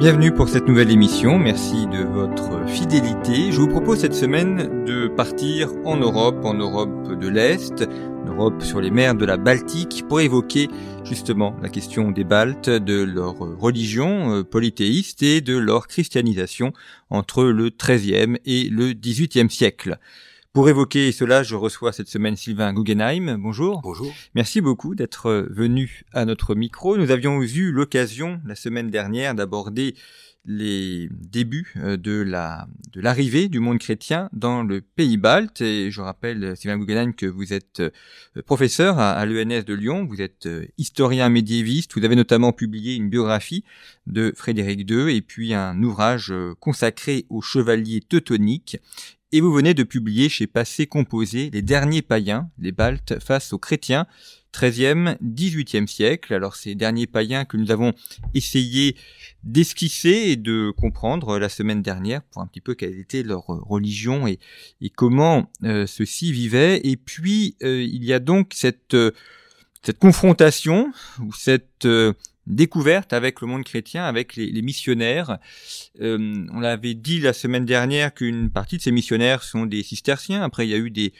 Bienvenue pour cette nouvelle émission, merci de votre fidélité. Je vous propose cette semaine de partir en Europe, en Europe de l'Est, en Europe sur les mers de la Baltique, pour évoquer justement la question des Baltes, de leur religion euh, polythéiste et de leur christianisation entre le XIIIe et le XVIIIe siècle. Pour évoquer cela, je reçois cette semaine Sylvain Guggenheim. Bonjour. Bonjour. Merci beaucoup d'être venu à notre micro. Nous avions eu l'occasion la semaine dernière d'aborder les débuts euh, de la de l'arrivée du monde chrétien dans le pays balte et je rappelle Sylvain Guggenheim que vous êtes euh, professeur à, à l'ENS de Lyon, vous êtes euh, historien médiéviste, vous avez notamment publié une biographie de Frédéric II et puis un ouvrage consacré aux chevaliers teutoniques et vous venez de publier chez Passé Composé Les derniers païens, les Baltes face aux chrétiens, 13e, 18e siècle. Alors ces derniers païens que nous avons essayé d'esquisser et de comprendre la semaine dernière pour un petit peu quelle était leur religion et, comment euh, ceux-ci vivaient. Et puis euh, il y a donc cette, euh, cette confrontation ou cette euh, découverte avec le monde chrétien, avec les, les missionnaires. Euh, on l'avait dit la semaine dernière qu'une partie de ces missionnaires sont des cisterciens. Après, il y a eu des,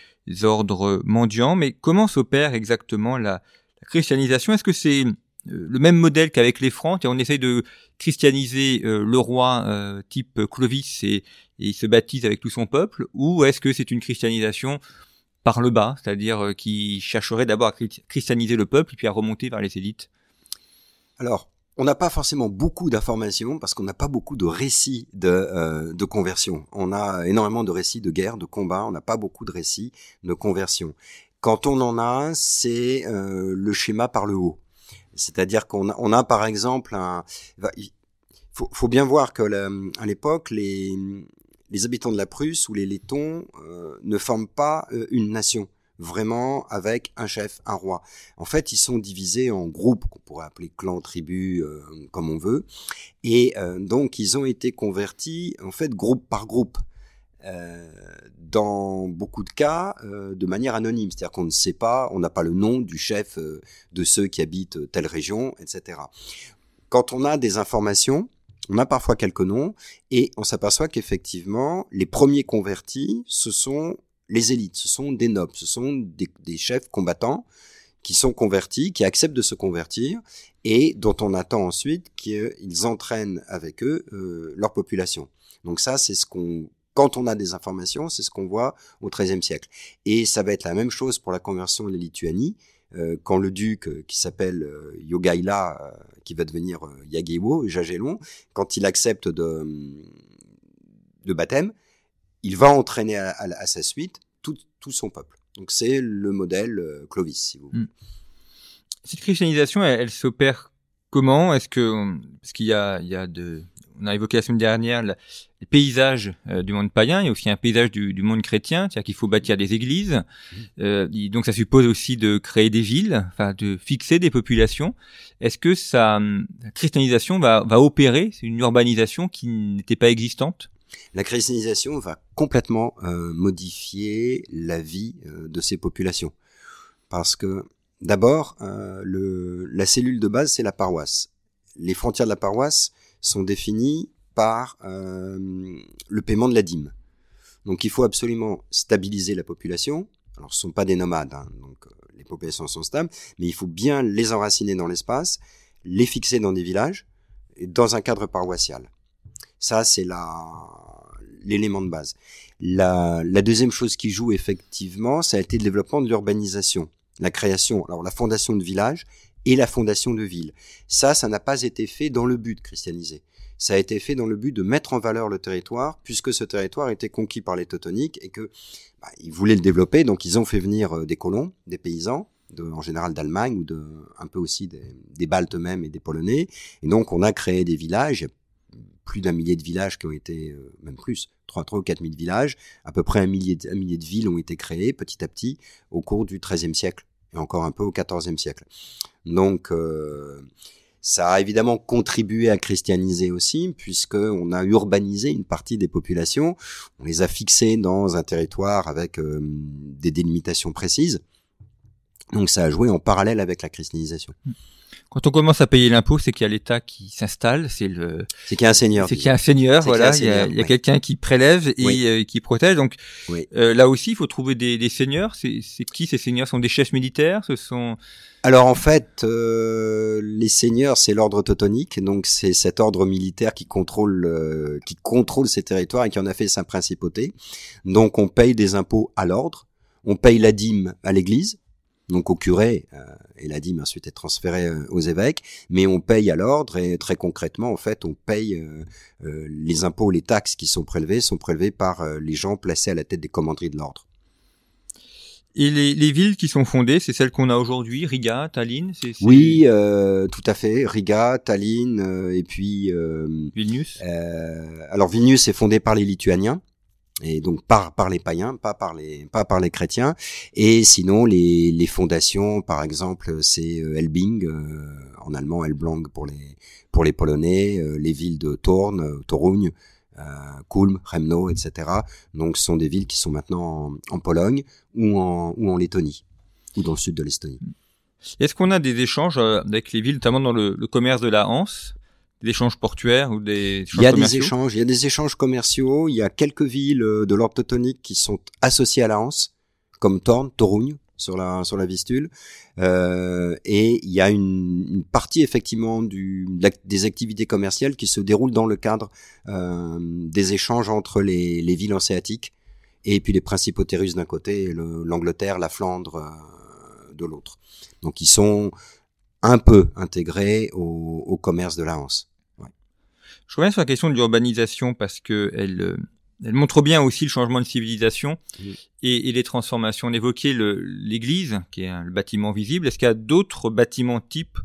ordres mendiants. Mais comment s'opère exactement la, la christianisation? Est-ce que c'est euh, le même modèle qu'avec les Francs, et on essaye de christianiser euh, le roi euh, type Clovis et, et, il se baptise avec tout son peuple, ou est-ce que c'est une christianisation par le bas, c'est-à-dire euh, qui chercherait d'abord à christianiser le peuple et puis à remonter vers les élites? Alors, on n'a pas forcément beaucoup d'informations parce qu'on n'a pas beaucoup de récits de, euh, de conversion. On a énormément de récits de guerre, de combat, on n'a pas beaucoup de récits de conversion. Quand on en a, c'est euh, le schéma par le haut. C'est-à-dire qu'on a, on a par exemple un... Il faut, bien voir que à l'époque, les, les habitants de la Prusse ou les Lettons euh, ne forment pas euh, une nation vraiment avec un chef, un roi. En fait, ils sont divisés en groupes qu'on pourrait appeler clans, tribus, euh, comme on veut, et euh, donc ils ont été convertis en fait groupe par groupe. Euh, dans beaucoup de cas, euh, de manière anonyme, c'est-à-dire qu'on ne sait pas, on n'a pas le nom du chef euh, de ceux qui habitent telle région, etc. Quand on a des informations, on a parfois quelques noms et on s'aperçoit qu'effectivement, les premiers convertis, ce sont les élites, ce sont des nobles, ce sont des, chefs combattants qui sont convertis, qui acceptent de se convertir et dont on attend ensuite qu'ils entraînent avec eux euh, leur population. Donc ça, c'est ce qu'on quand on a des informations, c'est ce qu'on voit au XIIIe siècle. Et ça va être la même chose pour la conversion de la Lituanie, euh, quand le duc euh, qui s'appelle Yogaila, qui va devenir Yagewo, Jagellon, quand il accepte de, de baptême, il va entraîner à, à, à sa suite tout, tout, son peuple. Donc c'est le modèle euh, Clovis, si vous voulez. Mm. Cette christianisation, elle, elle s'opère comment? Est-ce que parce qu'il y a, il y a de, on a évoqué la semaine dernière le, les paysages euh, du monde païen, il y a aussi un paysage du, du monde chrétien, c'est-à-dire qu'il faut bâtir des églises. Mmh. Euh, donc ça suppose aussi de créer des villes, enfin de fixer des populations. Est-ce que sa, la christianisation va, va opérer? C'est une urbanisation qui n'était pas existante? La christianisation va complètement euh, modifier la vie euh, de ces populations. Parce que, d'abord, euh, la cellule de base, c'est la paroisse. Les frontières de la paroisse sont définies par euh, le paiement de la dîme. Donc il faut absolument stabiliser la population. Alors ce ne sont pas des nomades, hein, donc euh, les populations sont stables, mais il faut bien les enraciner dans l'espace, les fixer dans des villages, et dans un cadre paroissial. Ça, c'est l'élément de base. La, la, deuxième chose qui joue effectivement, ça a été le développement de l'urbanisation, la création, alors la fondation de villages et la fondation de villes. Ça, ça n'a pas été fait dans le but de christianiser. Ça a été fait dans le but de mettre en valeur le territoire, puisque ce territoire était conquis par les Teutoniques et que bah, ils voulaient le développer, donc ils ont fait venir euh, des colons, des paysans, de, en général d'Allemagne ou de, un peu aussi des, des Baltes eux-mêmes et des Polonais. Et donc, on a créé des villages. Plus d'un millier de villages qui ont été, euh, même plus, 3, 3 ou 4 000 villages. À peu près un millier, de, villes ont été créées petit à petit au cours du XIIIe siècle et encore un peu au XIVe siècle. Donc, euh, ça a évidemment contribué à christianiser aussi, puisque on a urbanisé une partie des populations, on les a fixées dans un territoire avec euh, des délimitations précises. Donc ça a joué en parallèle avec la christianisation. Quand on commence à payer l'impôt, c'est qu'il y a l'État qui s'installe, c'est le, c'est qu'il y a un seigneur. c'est qu'il y a un seigneur, voilà, il y a, quelqu'un qui prélève et Oui. euh, qui protège. Donc Oui. euh, là aussi, il faut trouver des, des seigneurs. C'est c'est qui ces seigneurs? Ce sont des chefs militaires? Ce sont Alors en fait, euh, les seigneurs, c'est l'ordre teutonique, donc c'est cet ordre militaire qui contrôle, euh, qui contrôle ces territoires et qui en a fait sa principauté. Donc on paye des impôts à l'ordre, on paye la dîme à l'Église, donc au curé, euh, et la dîme ensuite est transférée euh, aux évêques, mais on paye à l'ordre et très concrètement, en fait, on paye euh, euh, les impôts, les taxes qui sont prélevés sont prélevés par les gens placés à la tête des commanderies de l'ordre. et les, les villes qui sont fondées, c'est celles qu'on a aujourd'hui, Riga, Tallinn, c'est c'est Oui, euh, tout à fait. Riga, Tallinn, euh, et puis euh, Vilnius. Euh, alors Vilnius est fondé par les Lituaniens et donc par par les païens, pas par les pas par les chrétiens. Et sinon les les fondations, par exemple, c'est euh, Elbing euh, en allemand, Elblang pour les pour les Polonais, euh, les villes de Thorn, euh, Toruń, euh, Kulm, Remno, etc. Donc ce sont des villes qui sont maintenant en, en Pologne ou en ou en Lettonie ou dans le sud de l'Estonie. Est-ce qu'on a des échanges euh, avec les villes, notamment dans le, le commerce de la Hanse, échanges portuaires ou des échanges Il y a des échanges, il y a des échanges commerciaux. Il y a quelques villes euh, de l'ordre teutonique qui sont associées à la Hanse, comme Thorn, Toruń sur la sur la Vistule. Euh, et il y a une, une partie effectivement du des activités commerciales qui se déroulent dans le cadre euh, des échanges entre les, les villes hanséatiques et puis les principautés russes d'un côté et le- l'Angleterre, la Flandre euh, de l'autre. Donc ils sont un peu intégrés au, au commerce de la Hanse. Je reviens sur la question de l'urbanisation parce que elle, euh, elle montre bien aussi le changement de civilisation Oui. et, et les transformations. On évoquait l'église, qui est un- le bâtiment visible. Est-ce qu'il y a d'autres bâtiments types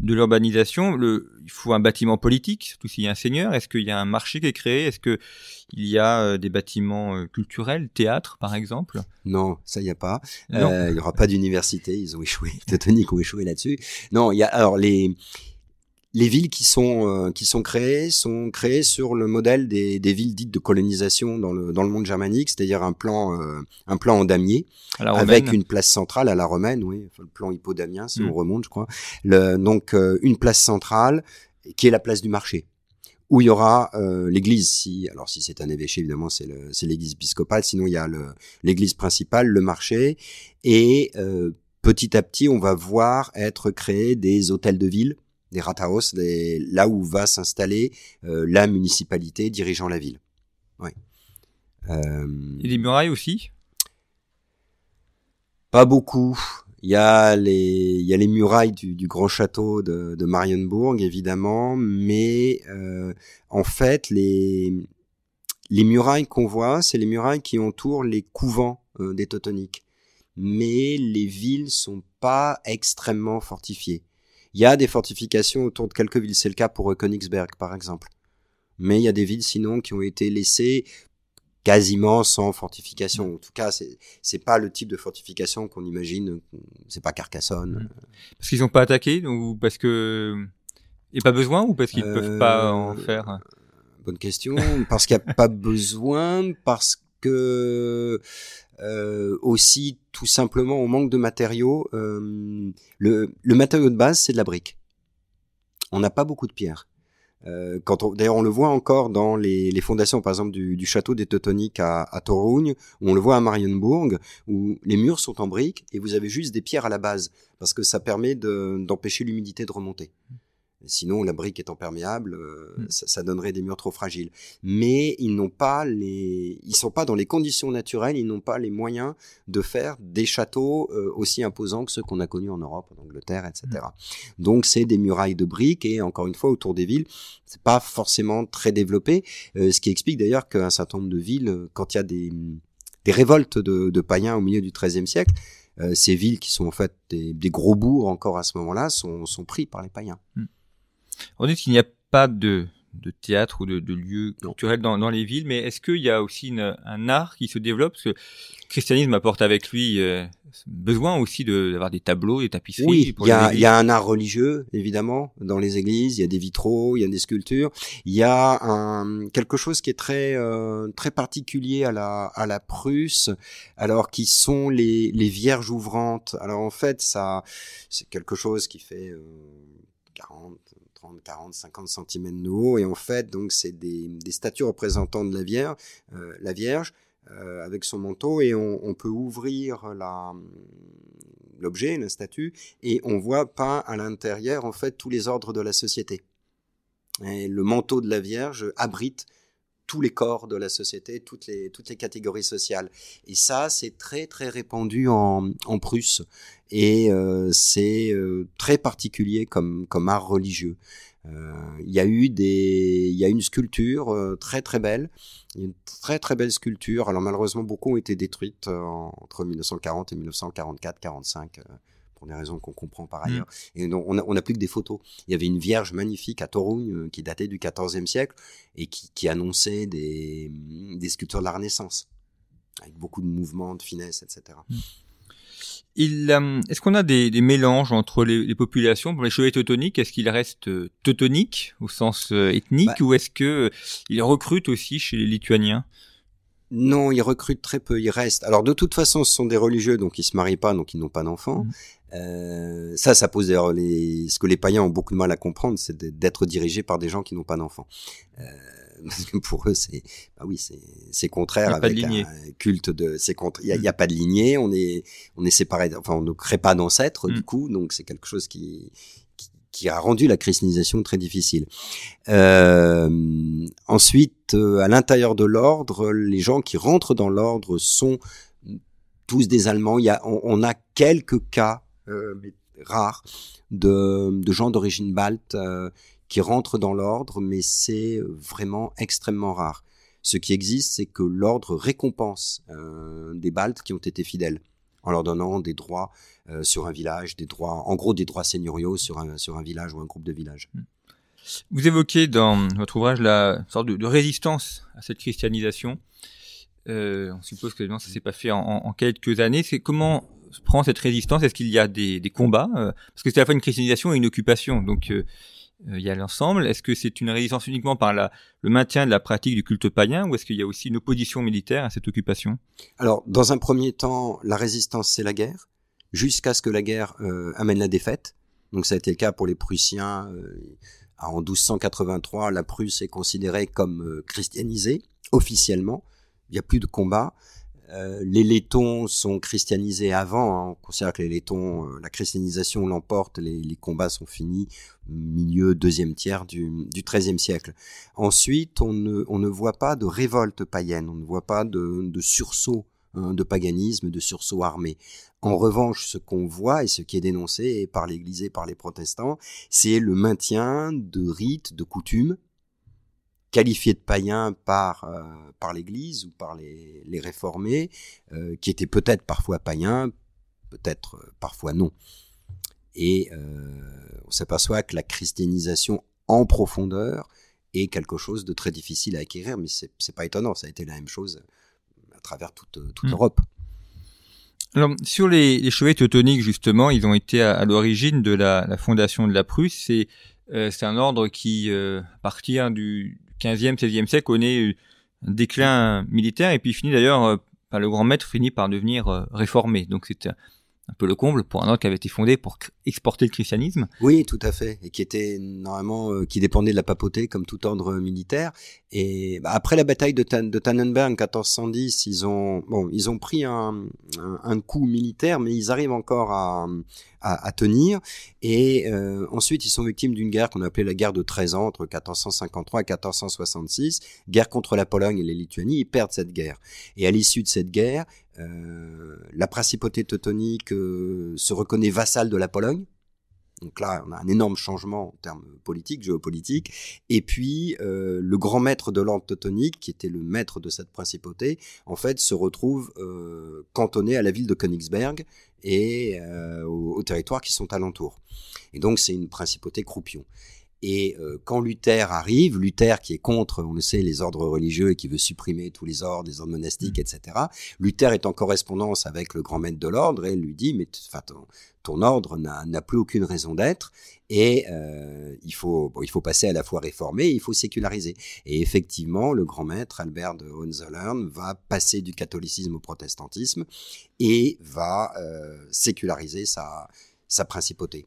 de l'urbanisation? Il faut un bâtiment politique, surtout s'il y a un seigneur. Est-ce qu'il y a un marché qui est créé? Est-ce qu'il y a euh, des bâtiments euh, culturels, théâtre par exemple? Non, ça y a pas. Euh, Il y aura pas d'université. Ils ont échoué. Les Teutoniques ont échoué là-dessus. Non, il y a alors les les villes qui sont euh, qui sont créées sont créées sur le modèle des, des villes dites de colonisation dans le dans le monde germanique, c'est-à-dire un plan euh, un plan en damier avec romaine une place centrale à la romaine, oui, enfin, le plan hippodamien si Mm. on remonte, je crois. Le, donc euh, une place centrale qui est la place du marché où il y aura euh, l'église si alors si c'est un évêché évidemment c'est c'est l'église épiscopale sinon il y a l'église principale le marché et euh, petit à petit on va voir être créés des hôtels de ville des Rathaus, des, là où va s'installer euh, la municipalité dirigeant la ville. Ouais. Euh, Et des murailles aussi? Pas beaucoup. Il y a les, il y a les murailles du, du grand château de, de Marienburg, évidemment, mais euh, en fait, les, les murailles qu'on voit, c'est les murailles qui entourent les couvents euh, des Teutoniques. Mais les villes sont pas extrêmement fortifiées. Il y a des fortifications autour de quelques villes. C'est le cas pour euh, Königsberg, par exemple. Mais il y a des villes, sinon, qui ont été laissées quasiment sans fortification. En tout cas, c'est c'est pas le type de fortification qu'on imagine. C'est pas Carcassonne. Parce qu'ils n'ont pas attaqué ou parce que il n'y a pas besoin ou parce qu'ils ne Euh, peuvent pas en faire? Bonne question. Parce qu'il n'y a pas besoin, parce que euh, aussi tout simplement on manque de matériaux. Euh, le, matériau de base c'est de la brique. On n'a pas beaucoup de pierres. Euh, d'ailleurs, on le voit encore dans les, fondations, par exemple, du, château des Teutoniques à, à où on le voit à Marienburg, où les murs sont en briques et vous avez juste des pierres à la base, parce que ça permet de, d'empêcher l'humidité de remonter. Sinon, la brique étant perméable, euh, Mm. ça, ça donnerait des murs trop fragiles. Mais ils n'ont pas les, ils sont pas dans les conditions naturelles, ils n'ont pas les moyens de faire des châteaux euh, aussi imposants que ceux qu'on a connus en Europe, en Angleterre, etc. Donc c'est des murailles de briques et encore une fois autour des villes, c'est pas forcément très développé, euh, ce qui explique d'ailleurs qu'un certain nombre de villes, quand il y a des des révoltes de, de païens au milieu du XIIIe siècle, ces villes qui sont en fait des, des gros bourgs encore à ce moment-là sont, sont pris par les païens. On dit qu'il n'y a pas de, de théâtre ou de, de lieux culturels dans, dans, les villes, mais est-ce qu'il y a aussi une, un art qui se développe? Parce que le christianisme apporte avec lui euh, besoin aussi d'avoir des tableaux, des tapisseries. Oui, il y a, y a, un art religieux, évidemment, dans les églises. Il y a des vitraux, il y a des sculptures. Il y a un, quelque chose qui est très euh, très particulier à la à la Prusse, alors qui sont les les vierges ouvrantes. Alors en fait, ça c'est quelque chose qui fait euh, 40 30, 40, 50 cm de haut. Et en fait, donc, c'est des, statues représentant de la Vierge, euh, la Vierge euh, avec son manteau, et on, peut ouvrir l'objet, la statue, et on voit peint à l'intérieur, en fait, tous les ordres de la société. Et le manteau de la Vierge abrite tous les corps de la société, toutes les, toutes les catégories sociales. Et ça, c'est très très répandu en, en Prusse et euh, c'est euh, très particulier comme, comme art religieux. Euh, il y a eu des, il y a une sculpture très très belle, une très très belle sculpture. Alors malheureusement beaucoup ont été détruites entre 1940 et 1944-45 pour des raisons qu'on comprend par ailleurs. Mmh. Et non, on n'a on a plus que des photos. Il y avait une vierge magnifique à Torugne euh, qui datait du XIVe siècle et qui, qui annonçait des, des, sculptures de la Renaissance, avec beaucoup de mouvements, de finesse, etc. Mmh. Euh, est-ce qu'on a des, des, mélanges entre les, les populations? Pour les chevaliers teutoniques, est-ce qu'ils restent euh, teutoniques au sens ethnique bah, ou est-ce que ils recrutent aussi chez les Lituaniens? Non, ils recrutent très peu, ils restent. Alors de toute façon, ce sont des religieux, donc ils se marient pas, donc ils n'ont pas d'enfants. Mmh. Euh, ça, ça pose d'ailleurs les... ce que les païens ont beaucoup de mal à comprendre, c'est d'être dirigés par des gens qui n'ont pas d'enfants. Euh, parce que pour eux, c'est, bah oui, c'est contraire avec un culte de, c'est contre, il y, y, a pas de lignée, on est, on est séparé, enfin, on ne crée pas d'ancêtres mm. du coup, donc c'est quelque chose qui, qui, qui, a rendu la christianisation très difficile. Euh, ensuite, euh, à l'intérieur de l'ordre, les gens qui rentrent dans l'ordre sont tous des Allemands. Il y a, on, on a quelques cas mais rares de, gens d'origine balte euh, qui rentrent dans l'ordre, mais c'est vraiment extrêmement rare. Ce qui existe, c'est que l'ordre récompense euh, des Baltes qui ont été fidèles en leur donnant des droits euh, sur un village, des droits, en gros des droits seigneuriaux sur un, sur un village ou un groupe de villages. Hmm. Vous évoquez dans votre ouvrage la sorte de, résistance à cette christianisation. Euh, on suppose que ça s'est pas fait en, en quelques années. C'est comment prend cette résistance Est-ce qu'il y a des, combats euh, Parce que c'est à la fois une christianisation et une occupation, donc euh, euh, il y a l'ensemble. Est-ce que c'est une résistance uniquement par le maintien de la pratique du culte païen ou est-ce qu'il y a aussi une opposition militaire à cette occupation? Alors, dans un premier temps, la résistance, c'est la guerre, jusqu'à ce que la guerre amène la défaite. Donc ça a été le cas pour les Prussiens. En 1283, la Prusse est considérée comme christianisée officiellement. Il n'y a plus de combat. Euh, les Lettons sont christianisés avant. Hein. On considère que les Lettons, euh, la christianisation l'emporte. Les, combats sont finis milieu deuxième tiers du, XIIIe siècle. Ensuite, on ne, voit pas de révolte païenne. On ne voit pas de, de sursaut hein, de paganisme, de sursaut armé. En revanche, ce qu'on voit et ce qui est dénoncé par l'Église et par les protestants, c'est le maintien de rites, de coutumes qualifiés de païens par euh, par l'Église ou par les, les réformés, euh, qui étaient peut-être parfois païens, peut-être euh, parfois non. Et on s'aperçoit que la christianisation en profondeur est quelque chose de très difficile à acquérir, mais c'est c'est pas étonnant, ça a été la même chose à travers toute toute mmh. l'Europe. Alors, sur les, les chevaliers teutoniques, justement, ils ont été à, à l'origine de la, la, fondation de la Prusse. C'est euh, un ordre qui, euh, à partir du, 15e, 16e siècle connaît un déclin militaire et puis finit d'ailleurs euh, le grand maître finit par devenir euh, réformé. Donc c'était un peu le comble pour un ordre qui avait été fondé pour exporter le christianisme. Oui, tout à fait, et qui était normalement euh, qui dépendait de la papauté comme tout ordre militaire. Et bah, après la bataille de, Tan de Tannenberg en 1410, ils ont bon, ils ont pris un, coup militaire, mais ils arrivent encore à tenir. Et euh, ensuite, ils sont victimes d'une guerre qu'on appelait la guerre de 13 ans entre 1453 et 1466, guerre contre la Pologne et les Lituanies. Ils perdent cette guerre. Et à l'issue de cette guerre, euh, la principauté teutonique euh, se reconnaît vassale de la Pologne. Donc là, on a un énorme changement en termes politiques, géopolitiques. Et puis, euh, le grand maître de l'ordre teutonique, qui était le maître de cette principauté, en fait, se retrouve cantonné à la ville de Königsberg et aux, aux, territoires qui sont alentours. Et donc, c'est une principauté croupion. Et euh, quand Luther arrive, Luther qui est contre, on le sait, les ordres religieux et qui veut supprimer tous les ordres, les ordres monastiques, mm. etc. Luther est en correspondance avec le grand maître de l'ordre et lui dit, mais ton, ton ordre n'a plus aucune raison d'être et euh, il faut bon, il faut passer à la fois réformer, il faut séculariser. Et effectivement, le grand maître Albert de Hohenzollern va passer du catholicisme au protestantisme et va euh, séculariser sa sa principauté.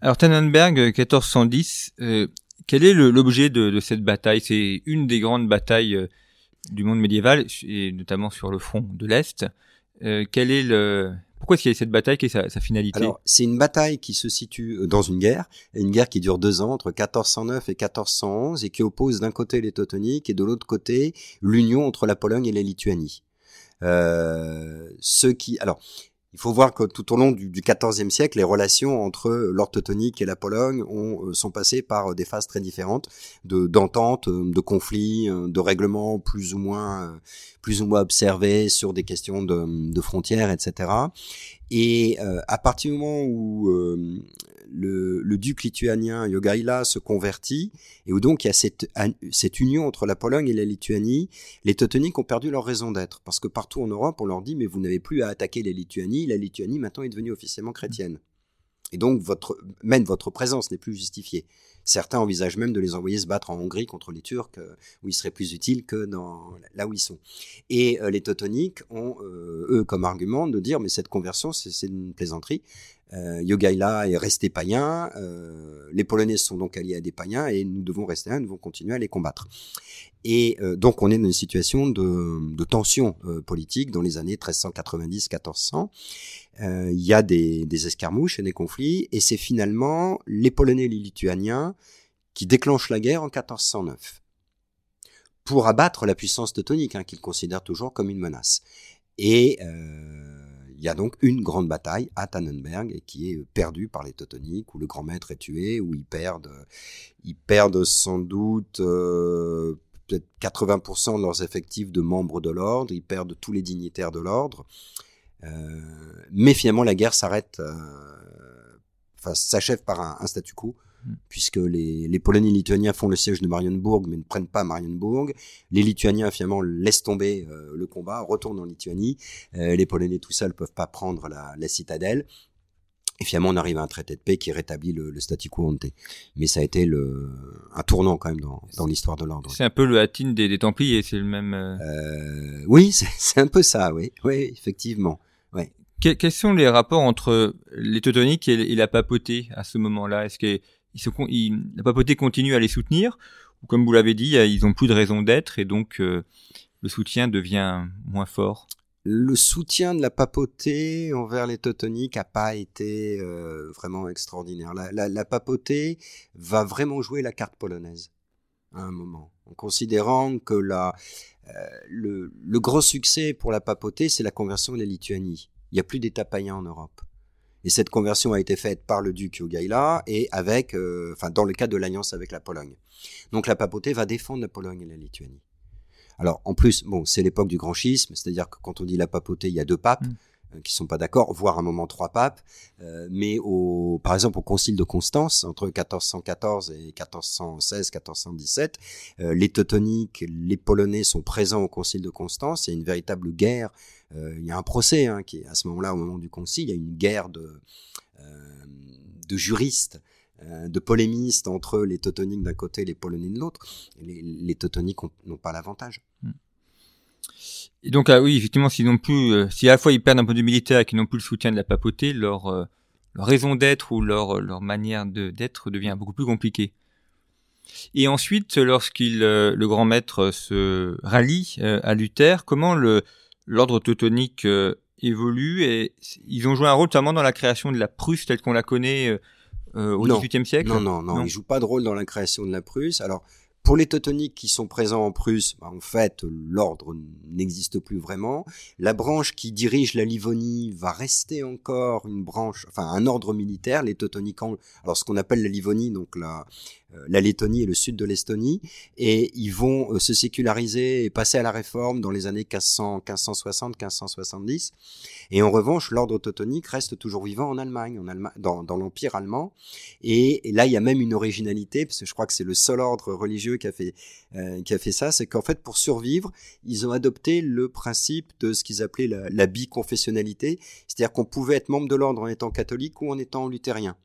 Alors Tannenberg 1410, euh, euh, quel est l'objet de, cette bataille? C'est une des grandes batailles euh, du monde médiéval, et notamment sur le front de l'Est. Euh, est le... Pourquoi est-ce qu'il y a cette bataille? Quelle est sa, finalité? Alors, c'est une bataille qui se situe dans une guerre, une guerre qui dure deux ans, entre 1409 et 1411, et qui oppose d'un côté les Teutoniques et de l'autre côté l'union entre la Pologne et la Lituanie. Ceux qui, alors, il faut voir que tout au long du, XIVe siècle, les relations entre l'ordre et la Pologne ont, euh, sont passées par euh, des phases très différentes de d'entente, euh, de conflits, de règlements plus ou moins observés sur des questions de frontières, etc. Et à partir du moment où le, duc lituanien Jogaila se convertit, et où donc il y a cette, cette union entre la Pologne et la Lituanie, les Teutoniques ont perdu leur raison d'être. Parce que partout en Europe, on leur dit, mais vous n'avez plus à attaquer les Lituanies, la Lituanie maintenant est devenue officiellement chrétienne. Et donc, votre, même votre présence n'est plus justifiée. Certains envisagent même de les envoyer se battre en Hongrie contre les Turcs, euh, où ils seraient plus utiles que dans là où ils sont. Et euh, les Teutoniques ont, euh, eux, comme argument de dire, mais cette conversion, c'est une plaisanterie. Euh, Yogaila est resté païen, euh, les Polonais sont donc alliés à des païens et nous devons rester là, nous devons continuer à les combattre. Et euh, donc on est dans une situation de, de tension euh, politique dans les années 1390-1400. Euh, il y a des, des escarmouches et des conflits et c'est finalement les Polonais et les Lituaniens qui déclenchent la guerre en 1409 pour abattre la puissance teutonique hein, qu'ils considèrent toujours comme une menace. Et euh, il y a donc une grande bataille à Tannenberg qui est perdue par les Teutoniques, où le grand maître est tué, où ils perdent, ils perdent sans doute euh, peut-être 80% de leurs effectifs de membres de l'ordre, ils perdent tous les dignitaires de l'ordre. Euh, mais finalement, la guerre s'arrête, euh, enfin s'achève par un, statu quo Puisque les, les Polonais et les Lituaniens font le siège de Marienbourg, mais ne prennent pas Marienbourg. Les Lituaniens, finalement, laissent tomber euh, le combat, retournent en Lituanie. Euh, les Polonais tout seuls peuvent pas prendre la, la, citadelle. Et finalement, on arrive à un traité de paix qui rétablit le, le statu quo ante. Mais ça a été le, un tournant quand même dans, dans l'histoire de l'ordre. C'est un peu le Hattin des, des Templiers, c'est le même. Euh... euh oui, c'est un peu ça, oui, oui, effectivement. Ouais. quels sont les rapports entre les Teutoniques et, et la papauté à ce moment-là? Est-ce que la papauté continue à les soutenir, ou comme vous l'avez dit, ils ont plus de raison d'être et donc euh, le soutien devient moins fort. Le soutien de la papauté envers les teutoniques n'a pas été euh, vraiment extraordinaire. La, papauté va vraiment jouer la carte polonaise à un moment, en considérant que euh, le, le, gros succès pour la papauté, c'est la conversion de la Lituanie. Il n'y a plus d'État païen en Europe. Et cette conversion a été faite par le duc Jogaila et avec, euh, dans le cadre de l'alliance avec la Pologne. Donc la papauté va défendre la Pologne et la Lituanie. Alors en plus, bon, c'est l'époque du grand schisme, c'est-à-dire que quand on dit la papauté, il y a deux papes. Mm. Euh, qui sont pas d'accord, voire un moment trois papes, euh, mais au, par exemple au concile de Constance entre 1414 et 1416, 1417, euh, les Teutoniques, les Polonais sont présents au concile de Constance. Il y a une véritable guerre. Il y a un procès hein, qui à ce moment-là, au moment du concile, il y a une guerre de de juristes de polémistes entre les Teutoniques d'un côté et les Polonais de l'autre. Les, les Teutoniques n'ont pas l'avantage. Mm. Et donc, ah oui, effectivement, s'ils n'ont plus, euh, si à la fois ils perdent un point de vue militaire et qu'ils n'ont plus le soutien de la papauté, leur, euh, leur raison d'être ou leur, leur manière de, d'être devient beaucoup plus compliquée. Et ensuite, lorsqu'il, euh, le grand maître se rallie à Luther, comment le, l'ordre teutonique évolue et ils ont joué un rôle notamment dans la création de la Prusse telle qu'on la connaît au XVIIIe siècle? Non, non, non, non, ils jouent pas de rôle dans la création de la Prusse. Alors, pour les teutoniques qui sont présents en Prusse, bah, en fait, l'ordre n'existe plus vraiment. La branche qui dirige la Livonie va rester encore une branche, enfin un ordre militaire. Les teutoniques, alors ce qu'on appelle la Livonie, donc la, la Lettonie et le sud de l'Estonie, et ils vont euh, se séculariser et passer à la réforme dans les années 1500, 1560, 1570. Et en revanche, l'ordre teutonique reste toujours vivant en Allemagne, en Allemagne dans, dans l'Empire allemand. Et, là, il y a même une originalité, parce que je crois que c'est le seul ordre religieux qui a fait, euh, qui a fait ça, c'est qu'en fait, pour survivre, ils ont adopté le principe de ce qu'ils appelaient la, la biconfessionnalité, c'est-à-dire qu'on pouvait être membre de l'ordre en étant catholique ou en étant luthérien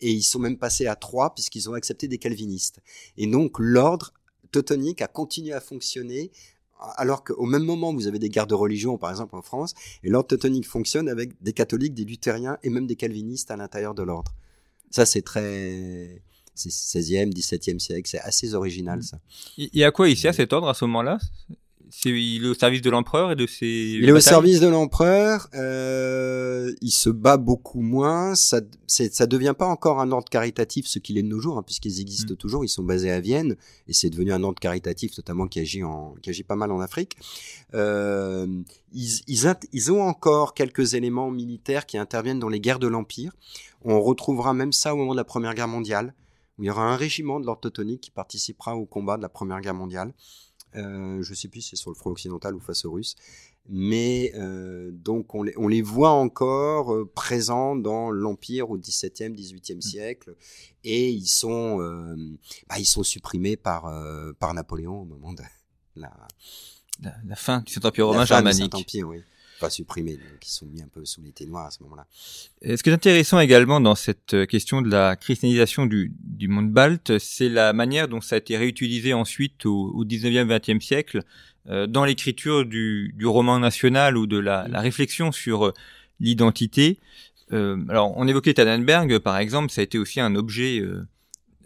et ils sont même passés à trois puisqu'ils ont accepté des calvinistes. Et donc l'ordre teutonique a continué à fonctionner alors qu'au même moment, vous avez des guerres de religion, par exemple en France, et l'ordre teutonique fonctionne avec des catholiques, des luthériens et même des calvinistes à l'intérieur de l'ordre. Ça, c'est très... C'est 16e, 17e siècle, c'est assez original ça. Et à quoi il sert cet ordre à ce moment-là? Il est au service de l'empereur et de ses. Il est au service de l'empereur. Euh, il se bat beaucoup moins. Ça, ça devient pas encore un ordre caritatif, ce qu'il est de nos jours, hein, puisqu'ils existent mm. toujours. Ils sont basés à Vienne et c'est devenu un ordre caritatif, notamment qui agit en, qui agit pas mal en Afrique. Euh, ils, ils, ils ont encore quelques éléments militaires qui interviennent dans les guerres de l'empire. On retrouvera même ça au moment de la Première Guerre mondiale, où il y aura un régiment de l'ordre teutonique qui participera au combat de la Première Guerre mondiale. Euh, je sais plus si c'est sur le front occidental ou face aux Russes. Mais euh, donc on les, on les, voit encore euh, présents dans l'Empire au XVIIe, XVIIIe mmh. siècle, et ils sont, euh, bah, ils sont supprimés par, par Napoléon au moment de la, la, la fin du Saint-Empire romain germanique. Oui pas supprimés, qui sont mis un peu sous les ténoirs à ce moment-là. Ce qui est intéressant également dans cette question de la christianisation du, du monde balte, c'est la manière dont ça a été réutilisé ensuite au, au 19e, 20e siècle euh, dans l'écriture du, du, roman national ou de la, la réflexion sur euh, l'identité. Euh, alors, on évoquait Tannenberg, par exemple, ça a été aussi un objet euh,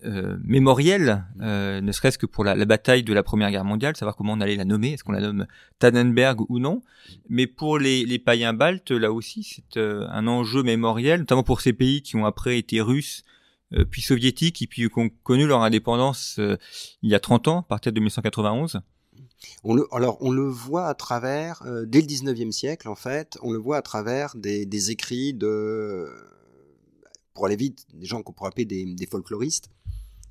euh, mémoriel, euh, ne serait-ce que pour la, la, bataille de la Première Guerre mondiale, savoir comment on allait la nommer, est-ce qu'on la nomme Tannenberg ou non. Mais pour les, les païens baltes, là aussi, c'est euh, un enjeu mémoriel, notamment pour ces pays qui ont après été russes, euh, puis soviétiques, et puis qui ont connu leur indépendance il y a 30 ans, à partir de 1991. On le, alors on le voit à travers, dès le 19e siècle en fait, on le voit à travers des, des écrits de, pour aller vite, des gens qu'on pourrait appeler des, des folkloristes,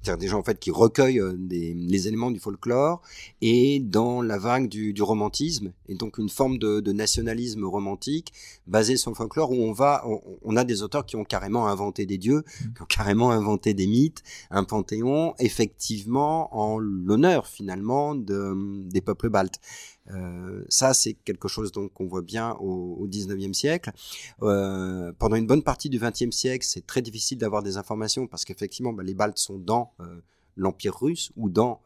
c'est-à-dire des gens en fait qui recueillent euh, des, les éléments du folklore et dans la vague du, du romantisme. Et donc une forme de, de, nationalisme romantique basé sur le folklore où on va on, on, a des auteurs qui ont carrément inventé des dieux mmh. qui ont carrément inventé des mythes un panthéon effectivement en l'honneur finalement de, des peuples baltes euh, ça, c'est quelque chose donc qu'on voit bien au, au 19e siècle. Euh, pendant une bonne partie du 20e siècle, c'est très difficile d'avoir des informations parce qu'effectivement, bah, les Baltes sont dans euh, l'Empire russe ou dans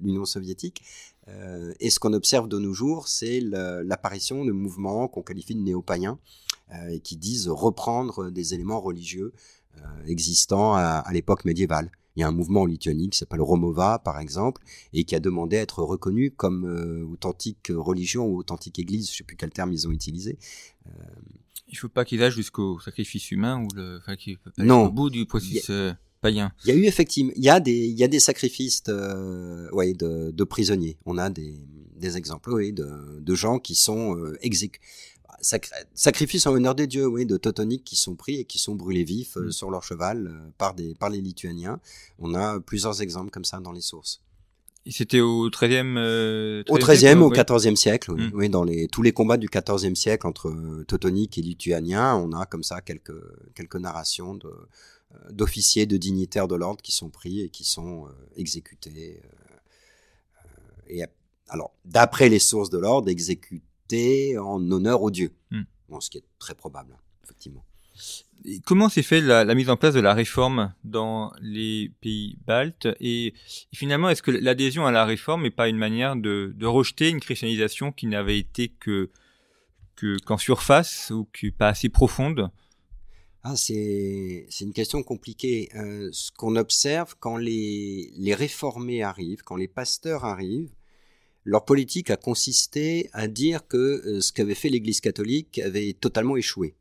l'Union soviétique. Et ce qu'on observe de nos jours, c'est l'apparition de mouvements qu'on qualifie de néo-païens et qui disent reprendre des éléments religieux existants à l'époque médiévale. Il y a un mouvement en Lituanie qui s'appelle Romova, par exemple, et qui a demandé à être reconnu comme euh, authentique religion ou authentique église, je ne sais plus quel terme ils ont utilisé. Euh... Il ne faut pas qu'ils aillent jusqu'au sacrifice humain ou le, enfin, non. au bout du processus euh, païen. Il y a eu effectivement, il y a des, il y a des sacrifices, euh, ouais, de, de, prisonniers. On a des, des exemples, oui, de, de gens qui sont euh, exécutés sacrifices en honneur des dieux, oui, de Teutoniques qui sont pris et qui sont brûlés vifs euh, mm. sur leur cheval euh, par, des, par les Lituaniens. On a plusieurs exemples comme ça dans les sources. C'était au 13e, euh, Au 13e, au 14e siècle, oui. Mm. oui. dans les, tous les combats du 14e siècle entre euh, Teutoniques et Lituaniens, on a comme ça quelques, quelques narrations de, d'officiers, de dignitaires de l'ordre qui sont pris et qui sont exécutés. et alors, d'après les sources de l'ordre, exécutés en honneur aux dieux. Hmm. Bon, ce qui est très probable, effectivement. Et comment s'est fait la, la, mise en place de la réforme dans les pays baltes? Et, finalement est-ce que l'adhésion à la réforme n'est pas une manière de, de, rejeter une christianisation qui n'avait été que qu'en surface ou qui pas assez profonde? Ah, c'est une question compliquée. Euh, ce qu'on observe quand les, les réformés arrivent, quand les pasteurs arrivent, leur politique a consisté à dire que euh, ce qu'avait fait l'Église catholique avait totalement échoué.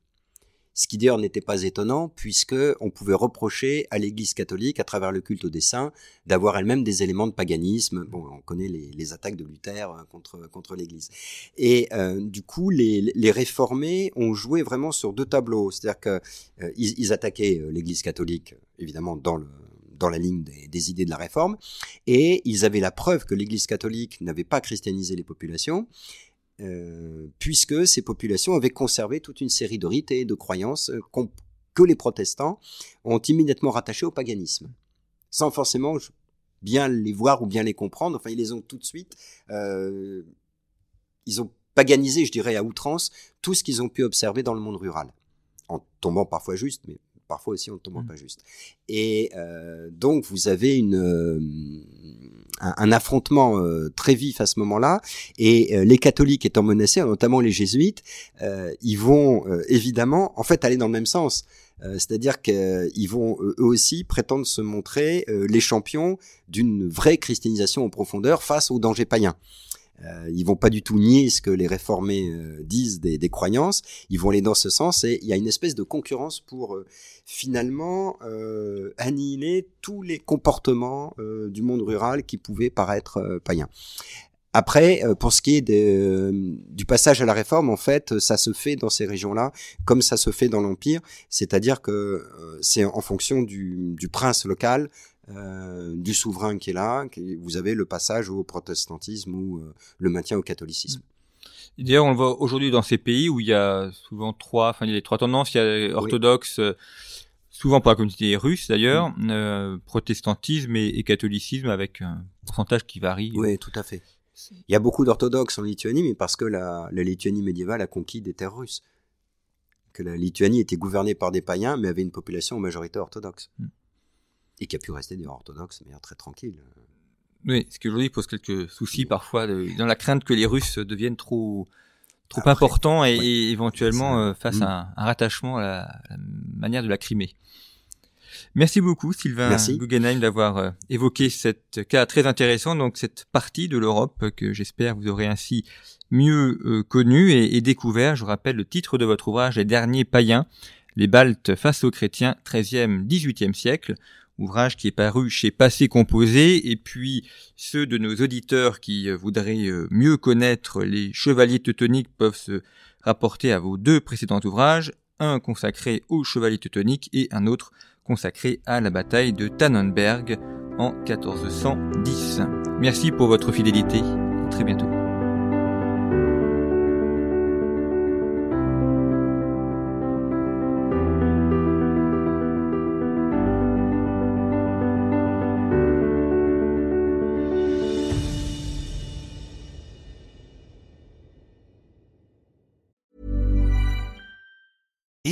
Ce qui d'ailleurs n'était pas étonnant puisque on pouvait reprocher à l'Église catholique, à travers le culte au dessin, d'avoir elle-même des éléments de paganisme. Bon, on connaît les, attaques de Luther euh, contre contre l'Église. Et euh, du coup, les, réformés ont joué vraiment sur deux tableaux, c'est-à-dire euh, ils, attaquaient l'Église catholique, évidemment dans le dans la ligne des, idées de la réforme, et ils avaient la preuve que l'Église catholique n'avait pas christianisé les populations, euh, puisque ces populations avaient conservé toute une série de rites et de croyances euh, que les protestants ont immédiatement rattachées au paganisme, sans forcément bien les voir ou bien les comprendre. Enfin, ils les ont tout de suite. Euh, ils ont paganisé, je dirais, à outrance tout ce qu'ils ont pu observer dans le monde rural, en tombant parfois juste, mais parfois aussi on ne tombe mmh. pas juste. Et euh, donc vous avez une, euh, un, affrontement euh, très vif à ce moment-là, et les catholiques étant menacés, notamment les jésuites, ils vont évidemment en fait aller dans le même sens. C'est-à-dire qu'ils vont eux aussi prétendre se montrer les champions d'une vraie christianisation en profondeur face aux dangers païens. Euh, ils vont pas du tout nier ce que les réformés euh, disent des, croyances. Ils vont aller dans ce sens et il y a une espèce de concurrence pour euh, finalement euh, annihiler tous les comportements du monde rural qui pouvaient paraître païens. Après, pour ce qui est du passage à la réforme, en fait, ça se fait dans ces régions-là comme ça se fait dans l'Empire, c'est-à-dire que c'est en fonction du prince local euh, du souverain qui est là, vous avez le passage au protestantisme ou euh, le maintien au catholicisme. D'ailleurs, on le voit aujourd'hui dans ces pays où il y a souvent trois, enfin il y a les trois tendances, il y a orthodoxe, euh, souvent pour la communauté russe d'ailleurs, protestantisme et, catholicisme avec un pourcentage qui varie. Oui, tout à fait. Il y a beaucoup d'orthodoxes en Lituanie, mais parce que la, la, Lituanie médiévale a conquis des terres russes. Que la Lituanie était gouvernée par des païens, mais avait une population en majorité orthodoxe. Et qui a pu rester d'ailleurs orthodoxe, mais très tranquille. Oui, ce qui aujourd'hui pose quelques soucis parfois dans la crainte que les Russes deviennent trop trop importants et, éventuellement euh, fassent mm. un, rattachement à la, manière de la Crimée. Merci beaucoup Sylvain Guggenheim d'avoir euh, évoqué cette cas très intéressant, donc cette partie de l'Europe que j'espère vous aurez ainsi mieux euh, connue et, et, découvert. Je rappelle le titre de votre ouvrage, Les derniers païens, les Baltes face aux chrétiens, 13e, 18e siècle ouvrage qui est paru chez Passé Composé, et puis ceux de nos auditeurs qui euh, voudraient euh, mieux connaître les chevaliers teutoniques peuvent se rapporter à vos deux précédents ouvrages, un consacré aux chevaliers teutoniques et un autre consacré à la bataille de Tannenberg en 1410. Merci pour votre fidélité, à très bientôt.